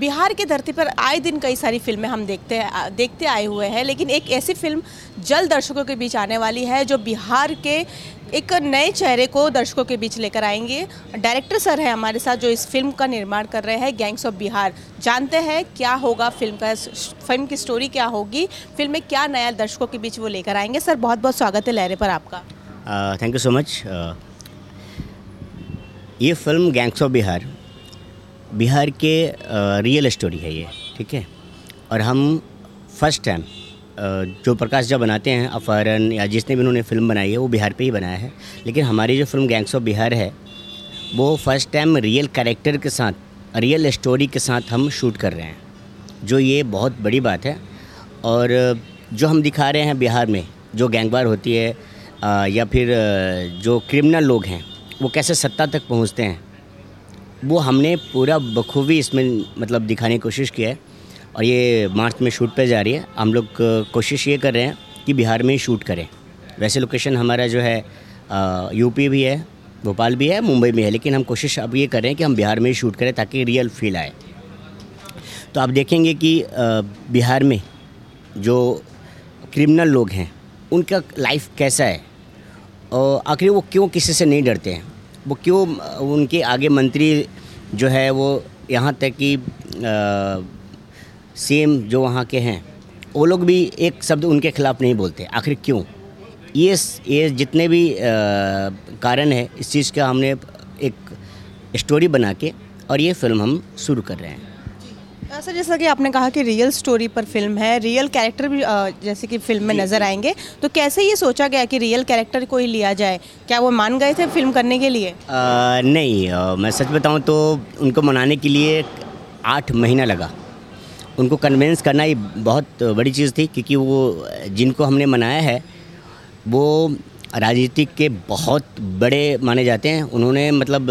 बिहार की धरती पर आए दिन कई सारी फ़िल्में हम देखते हैं देखते आए हुए हैं, लेकिन एक ऐसी फ़िल्म जल्द दर्शकों के बीच आने वाली है, जो बिहार के एक नए चेहरे को दर्शकों के बीच लेकर आएँगे। डायरेक्टर सर है हमारे साथ, जो इस फ़िल्म का निर्माण कर रहे हैं गैंग्स ऑफ़ बिहार जानते हैं क्या होगा फ़िल्म का, फ़िल्म की स्टोरी क्या होगी, फ़िल्म में क्या नया दर्शकों के बीच वो लेकर आएँगे। सर बहुत बहुत स्वागत है लहरे पर आपका। थैंक यू सो मच ये film Gangs of Bihar Bihar के रियल स्टोरी है ये, ठीक है? और हम फ़र्स्ट टाइम जो प्रकाश जब बनाते हैं, अफारन या जिसने भी उन्होंने फ़िल्म बनाई है, वो बिहार पे ही बनाया है। लेकिन हमारी जो फ़िल्म गैंग्स ऑफ़ बिहार है, वो फ़र्स्ट टाइम रियल कैरेक्टर के साथ रियल स्टोरी के साथ हम शूट कर रहे हैं। जो ये बहुत बड़ी बात है। और जो हम दिखा रहे हैं बिहार में, जो गैंगवार होती है या फिर जो क्रिमिनल लोग हैं, वो कैसे सत्ता तक पहुँचते हैं वो हमने पूरा बखूबी इसमें मतलब दिखाने की कोशिश की है और ये मार्च में शूट पे जा रही है। हम लोग कोशिश ये कर रहे हैं कि बिहार में ही शूट करें। वैसे लोकेशन हमारा जो है यूपी भी है, भोपाल भी है, मुंबई में है, लेकिन हम कोशिश अब ये कर रहे हैं कि हम बिहार में ही शूट करें ताकि रियल फील आए। तो आप देखेंगे कि बिहार में जो क्रिमिनल लोग हैं, उनका लाइफ कैसा है? और आखिर वो क्यों किसी से नहीं डरते हैं? वो क्यों उनके आगे मंत्री जो है वो यहाँ तक कि सेम जो वहाँ के हैं वो लोग भी एक शब्द उनके खिलाफ़ नहीं बोलते। आखिर क्यों? ये ये जितने भी आ, कारण है इस चीज़ का हमने एक स्टोरी बना के और ये फ़िल्म हम शुरू कर रहे हैं। सर जैसा कि आपने कहा कि रियल स्टोरी पर फ़िल्म है रियल कैरेक्टर भी जैसे कि फ़िल्म में नज़र आएँगे। तो कैसे ये सोचा गया कि रियल कैरेक्टर को ही लिया जाए? क्या वो मान गए थे फ़िल्म करने के लिए? आ, नहीं आ, मैं सच बताऊँ तो उनको मनाने के लिए आठ महीना लगा। उनको कन्वेंस करना ही बहुत बड़ी चीज़ थी क्योंकि वो जिनको हमने मनाया है वो राजनीतिक के बहुत बड़े माने जाते हैं। उन्होंने मतलब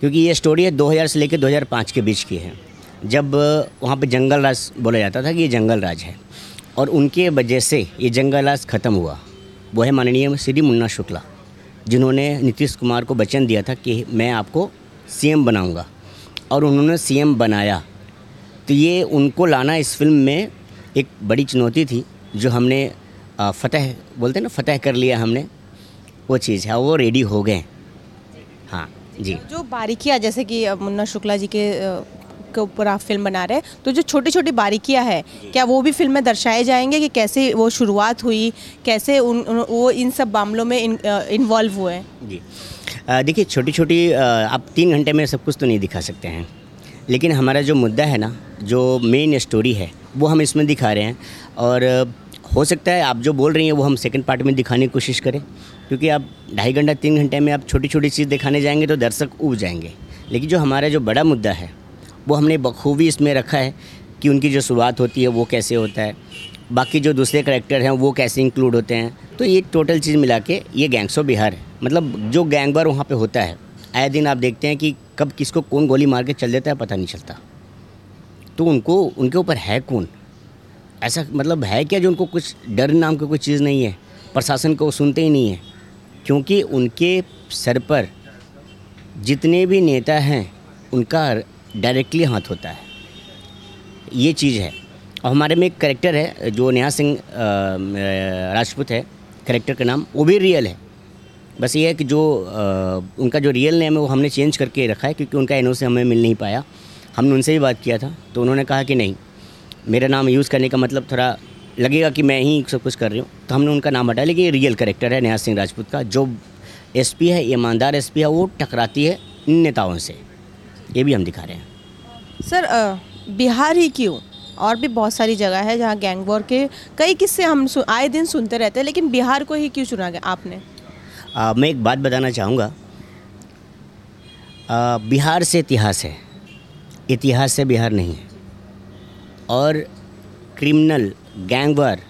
क्योंकि ये स्टोरी है 2000 से लेकर 2005 के बीच की है। जब वहाँ पे जंगल राज बोला जाता था कि ये जंगल राज है, और उनके वजह से ये जंगल राज ख़त्म हुआ, वो है माननीय श्री मुन्ना शुक्ला, जिन्होंने नीतीश कुमार को वचन दिया था कि मैं आपको सीएम बनाऊँगा, और उन्होंने सीएम बनाया। तो ये उनको लाना इस फ़िल्म में एक बड़ी चुनौती थी, जो हमने फ़तह, बोलते हैं ना, फ़तह कर लिया हमने, वो चीज़ है, वो रेडी हो गए। हाँ जी। जो बारीकियाँ, जैसे कि मुन्ना शुक्ला जी के के ऊपर आप फ़िल्म बना रहे हैं तो जो छोटी छोटी बारीकियाँ हैं क्या वो भी फ़िल्म में दर्शाए जाएँगे कि कैसे वो शुरुआत हुई कैसे उन, उन वो इन सब मामलों में इन्वॉल्व हुए जी। देखिए छोटी छोटी आप तीन घंटे में सब कुछ तो नहीं दिखा सकते हैं। लेकिन हमारा जो मुद्दा है ना जो मेन स्टोरी है वो हम इसमें दिखा रहे हैं। और हो सकता है आप जो बोल रही हैं वो हम सेकंड पार्ट में दिखाने की कोशिश करें। क्योंकि आप ढाई घंटा तीन घंटे में आप छोटी छोटी चीज़ दिखाने जाएँगे तो दर्शक उब जाएँगे। लेकिन जो हमारा जो बड़ा मुद्दा है वो हमने बखूबी इसमें रखा है कि उनकी जो शुरुआत होती है वो कैसे होता है। बाकी जो दूसरे करेक्टर हैं, वो कैसे इंक्लूड होते हैं। तो ये टोटल चीज़ मिला के ये गैंग्स बिहार है। मतलब जो गैंगवर वहाँ पे होता है, आए दिन आप देखते हैं कि कब किसको कौन गोली मार के चल देता है, पता नहीं चलता। तो उनको, उनके ऊपर है कौन? ऐसा मतलब है क्या जो उनको कुछ डर नाम की कोई चीज़ नहीं है? प्रशासन को सुनते ही नहीं है। क्योंकि उनके सर पर जितने भी नेता हैं, उनका डायरेक्टली हाथ होता है। ये चीज़ है। और हमारे में एक करेक्टर है जो नेहा सिंह राजपूत है। करेक्टर का नाम वो भी रियल है। बस ये है कि जो आ, उनका जो रियल नेम है वो हमने चेंज करके रखा है क्योंकि उनका एन हमें मिल नहीं पाया। हमने उनसे भी बात किया था तो उन्होंने कहा कि नहीं मेरा नाम यूज़ करने का मतलब थोड़ा लगेगा कि मैं ही सब कुछ कर रही हूँ। तो हमने उनका नाम हटाया लेकिन ये रियल करेक्टर है नेहा सिंह राजपूत का जो एसपी है ईमानदार एसपी है वो टकराती है इन नेताओं से। ये भी हम दिखा रहे हैं। सर बिहार ही क्यों? और भी बहुत सारी जगह है जहाँ गैंग वॉर के कई किस्से हम आए दिन सुनते रहते हैं लेकिन बिहार को ही क्यों चुना गया आपने? आ, मैं एक बात बताना चाहूँगा। बिहार से इतिहास है। इतिहास से बिहार नहीं है। और क्रिमिनल गैंगवार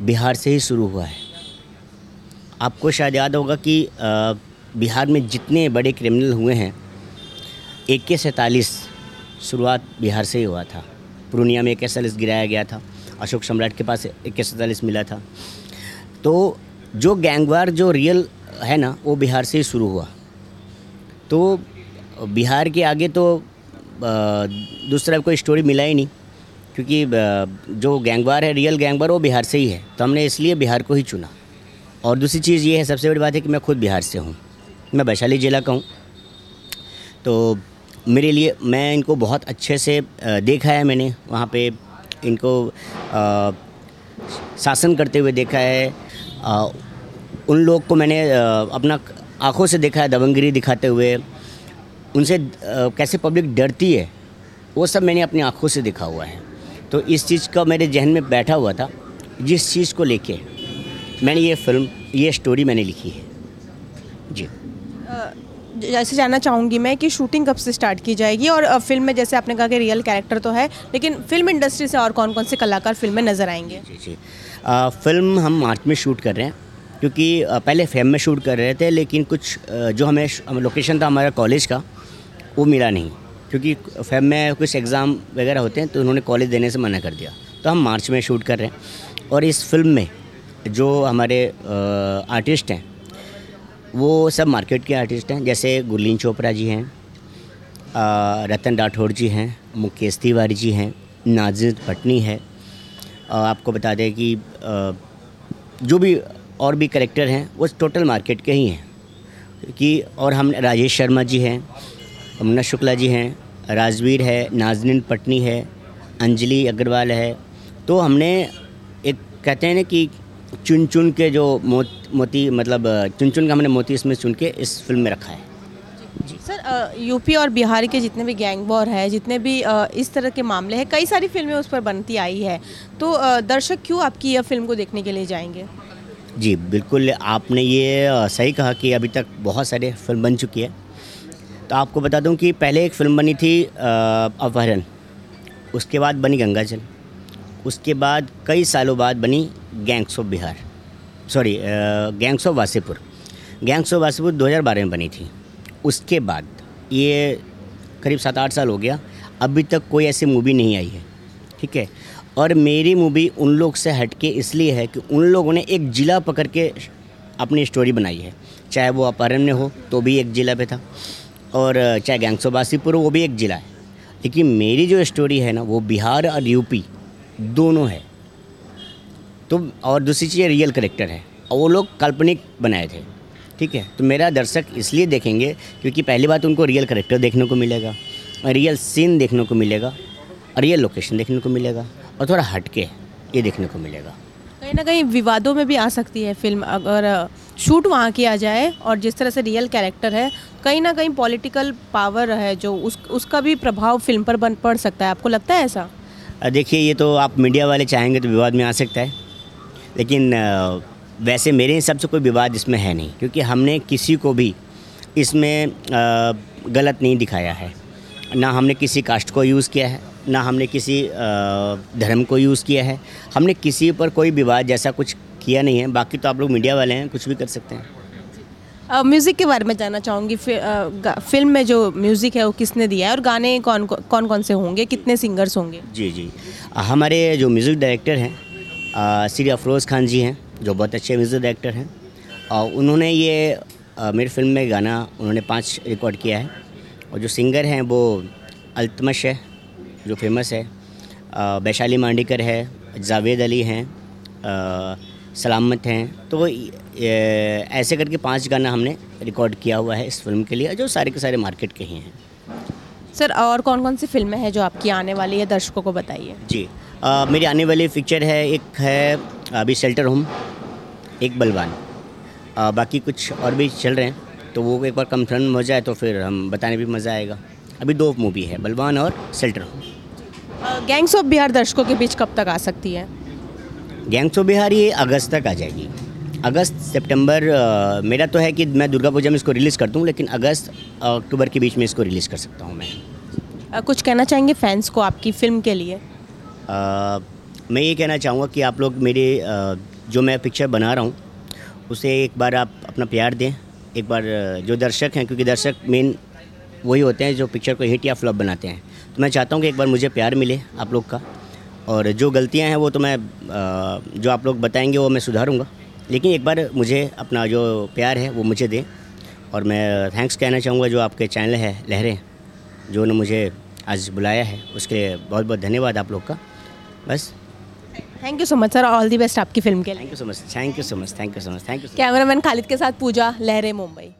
बिहार से ही शुरू हुआ है। आपको शायद याद होगा कि बिहार में जितने बड़े क्रिमिनल हुए हैं ए के सैंतालीस शुरुआत बिहार से ही हुआ था। पूर्णिया में ए के सैंतालीस गिराया गया था। अशोक सम्राट के पास ए के सैंतालीस मिला था। तो जो गैंगवार, जो रियल है ना, वो बिहार से ही शुरू हुआ। तो बिहार के आगे तो दूसरा कोई स्टोरी मिला ही नहीं, क्योंकि जो गैंगवार है रियल गैंगवार, वो बिहार से ही है। तो हमने इसलिए बिहार को ही चुना। और दूसरी चीज़ ये है, सबसे बड़ी बात है कि मैं खुद बिहार से हूँ। मैं वैशाली ज़िला का हूँ। तो मेरे लिए मैं इनको बहुत अच्छे से देखा है मैंने वहाँ पे इनको शासन करते हुए देखा है। आ, उन लोग को मैंने आ, अपना आँखों से देखा है दबंगिरी दिखाते हुए। उनसे कैसे पब्लिक डरती है वो सब मैंने अपनी आँखों से देखा हुआ है। तो इस चीज़ का मेरे जहन में बैठा हुआ था जिस चीज़ को लेके मैंने ये फ़िल्म ये स्टोरी मैंने लिखी है। जी। जैसे जानना चाहूँगी मैं कि शूटिंग कब से स्टार्ट की जाएगी? और फ़िल्म में जैसे आपने कहा कि रियल कैरेक्टर तो है लेकिन फ़िल्म इंडस्ट्री से और कौन कौन से कलाकार फ़िल्म में नज़र आएँगे? जी जी आ, फ़िल्म हम मार्च में शूट कर रहे हैं क्योंकि पहले फेम में शूट कर रहे थे लेकिन कुछ जो हमें लोकेशन था हमारा कॉलेज का वो मिला नहीं। क्योंकि फेम में कुछ एग्ज़ाम वगैरह होते हैं तो उन्होंने कॉलेज देने से मना कर दिया। तो हम मार्च में शूट कर रहे हैं। और इस फ़िल्म में जो हमारे आर्टिस्ट हैं वो सब मार्केट के आर्टिस्ट हैं, जैसे गुरलीन चोपड़ा जी हैं रतन राठौड़ जी हैं, मुकेश तिवारी जी हैं, नाजिर पटनी है। आपको बता दें कि जो भी और भी करेक्टर हैं, वो टोटल मार्केट के ही हैं। कि, और हम राजेश शर्मा जी हैं मुन्ना शुक्ला जी हैं, राजवीर है, नाजनीन पटनी है, अंजलि अग्रवाल है। तो हमने एक, कहते हैं ना कि चुन चुन के जो मो, मोती मतलब चुन चुन का हमने मोती इसमें चुन के इस फ़िल्म में रखा है। जी। सर यूपी और बिहार के जितने भी गैंग वॉर है जितने भी इस तरह के मामले हैं कई सारी फ़िल्में उस पर बनती आई है। तो दर्शक क्यों आपकी यह फ़िल्म को देखने के लिए जाएँगे? जी बिल्कुल आपने ये सही कहा कि अभी तक बहुत सारे फ़िल्म बन चुकी है। तो आपको बता दूँ कि पहले एक फ़िल्म बनी थी अपहरण उसके बाद बनी गंगाजल उसके बाद कई सालों बाद बनी Gangs of Bihar sorry Gangs of Wasseypur Gangs of Wasseypur 2012 में बनी थी। उसके बाद ये करीब सात आठ साल हो गया। अभी तक कोई ऐसी मूवी नहीं आई है। ठीक है? और मेरी मूवी उन लोग से हटके इसलिए है कि उन लोगों ने एक ज़िला पकड़ के अपनी स्टोरी बनाई है। चाहे वो अपहरण में हो तो भी एक ज़िला पे था। और चाहे गैंगसो बासीपुर वो भी एक ज़िला है। लेकिन मेरी जो स्टोरी है ना, वो बिहार और यूपी दोनों है। तो और दूसरी चीज़ रियल करेक्टर है। और वो लोग काल्पनिक बनाए थे। ठीक है? तो मेरा दर्शक इसलिए देखेंगे क्योंकि पहली बात उनको रियल करेक्टर देखने को मिलेगा रियल सीन देखने को मिलेगा और रियल लोकेशन देखने को मिलेगा और थोड़ा हटके ये देखने को मिलेगा। कहीं ना कहीं विवादों में भी आ सकती है फ़िल्म अगर शूट वहाँ किया जाए और जिस तरह से रियल कैरेक्टर है कहीं ना कहीं पॉलिटिकल पावर है जो उस उसका भी प्रभाव फ़िल्म पर बन पड़ सकता है। आपको लगता है ऐसा? देखिए ये तो आप मीडिया वाले चाहेंगे तो विवाद में आ सकता है। लेकिन वैसे मेरे हिसाब से कोई विवाद इसमें है नहीं क्योंकि हमने किसी को भी इसमें गलत नहीं दिखाया है। ना हमने किसी कास्ट को यूज़ किया है ना हमने किसी धर्म को यूज़ किया है। हमने किसी पर कोई विवाद जैसा कुछ किया नहीं है बाकी तो आप लोग मीडिया वाले हैं कुछ भी कर सकते हैं। म्यूज़िक के बारे में जानना चाहूँगी फ़िल्म में जो म्यूज़िक है वो किसने दिया है और गाने कौन कौन कौन से होंगे कितने सिंगर्स होंगे? जी जी। हमारे जो म्यूज़िक डायरेक्टर हैं श्री अफरोज़ खान जी हैं जो बहुत अच्छे म्यूज़िक डायरेक्टर हैं। और उन्होंने ये मेरी फ़िल्म में गाना उन्होंने पाँच रिकॉर्ड किया है। और जो सिंगर हैं वो अल्तमश है जो फ़ेमस है। वैशाली मांडीकर है जावेद अली हैं सलामत हैं। तो ऐसे करके पाँच गाना हमने रिकॉर्ड किया हुआ है इस फ़िल्म के लिए जो सारे के सारे मार्केट के ही हैं। सर और कौन कौन सी फ़िल्में हैं जो आपकी आने वाली है दर्शकों को बताइए? जी। आ, मेरी आने वाली पिक्चर है एक है अभी शेल्टर होम एक बलवान। आ, बाकी कुछ और भी चल रहे हैं तो वो एक बार कंफर्म हो जाए तो फिर हम बताने भी मज़ा आएगा। अभी दो मूवी है बलवान और shelter home Gangs of Bihar दर्शकों के बीच कब तक आ सकती है? गैंग्स ऑफ़ बिहार ये अगस्त तक आ जाएगी। अगस्त सितंबर मेरा तो है कि मैं दुर्गा पूजा में इसको रिलीज़ कर दूँ लेकिन अगस्त अक्टूबर के बीच में इसको रिलीज़ कर सकता हूँ मैं। अ, कुछ कहना चाहेंगे फैंस को आपकी फ़िल्म के लिए? आ, मैं ये कहना चाहूँगा कि आप लोग मेरे जो मैं पिक्चर बना रहा हूँ उसे एक बार आप अपना प्यार दें एक बार जो दर्शक हैं क्योंकि दर्शक मेन वही होते हैं जो पिक्चर को हिट या फ्लॉप बनाते हैं। तो मैं चाहता हूँ कि एक बार मुझे प्यार मिले आप लोग का और जो गलतियाँ हैं वो तो मैं जो आप लोग बताएँगे वो मैं सुधारूँगा। लेकिन एक बार मुझे अपना जो प्यार है वो मुझे दें और मैं थैंक्स कहना चाहूँगा जो आपके चैनल है लहरें जो उन्होंने मुझे आज बुलाया है उसके बहुत बहुत धन्यवाद आप लोग का। बस। Thank you so much sir all the best आपकी फ़िल्म के लिए। Thank you so much thank you so much thank you so much thank you cameraman Khalid के साथ पूजा लहरे मुंबई।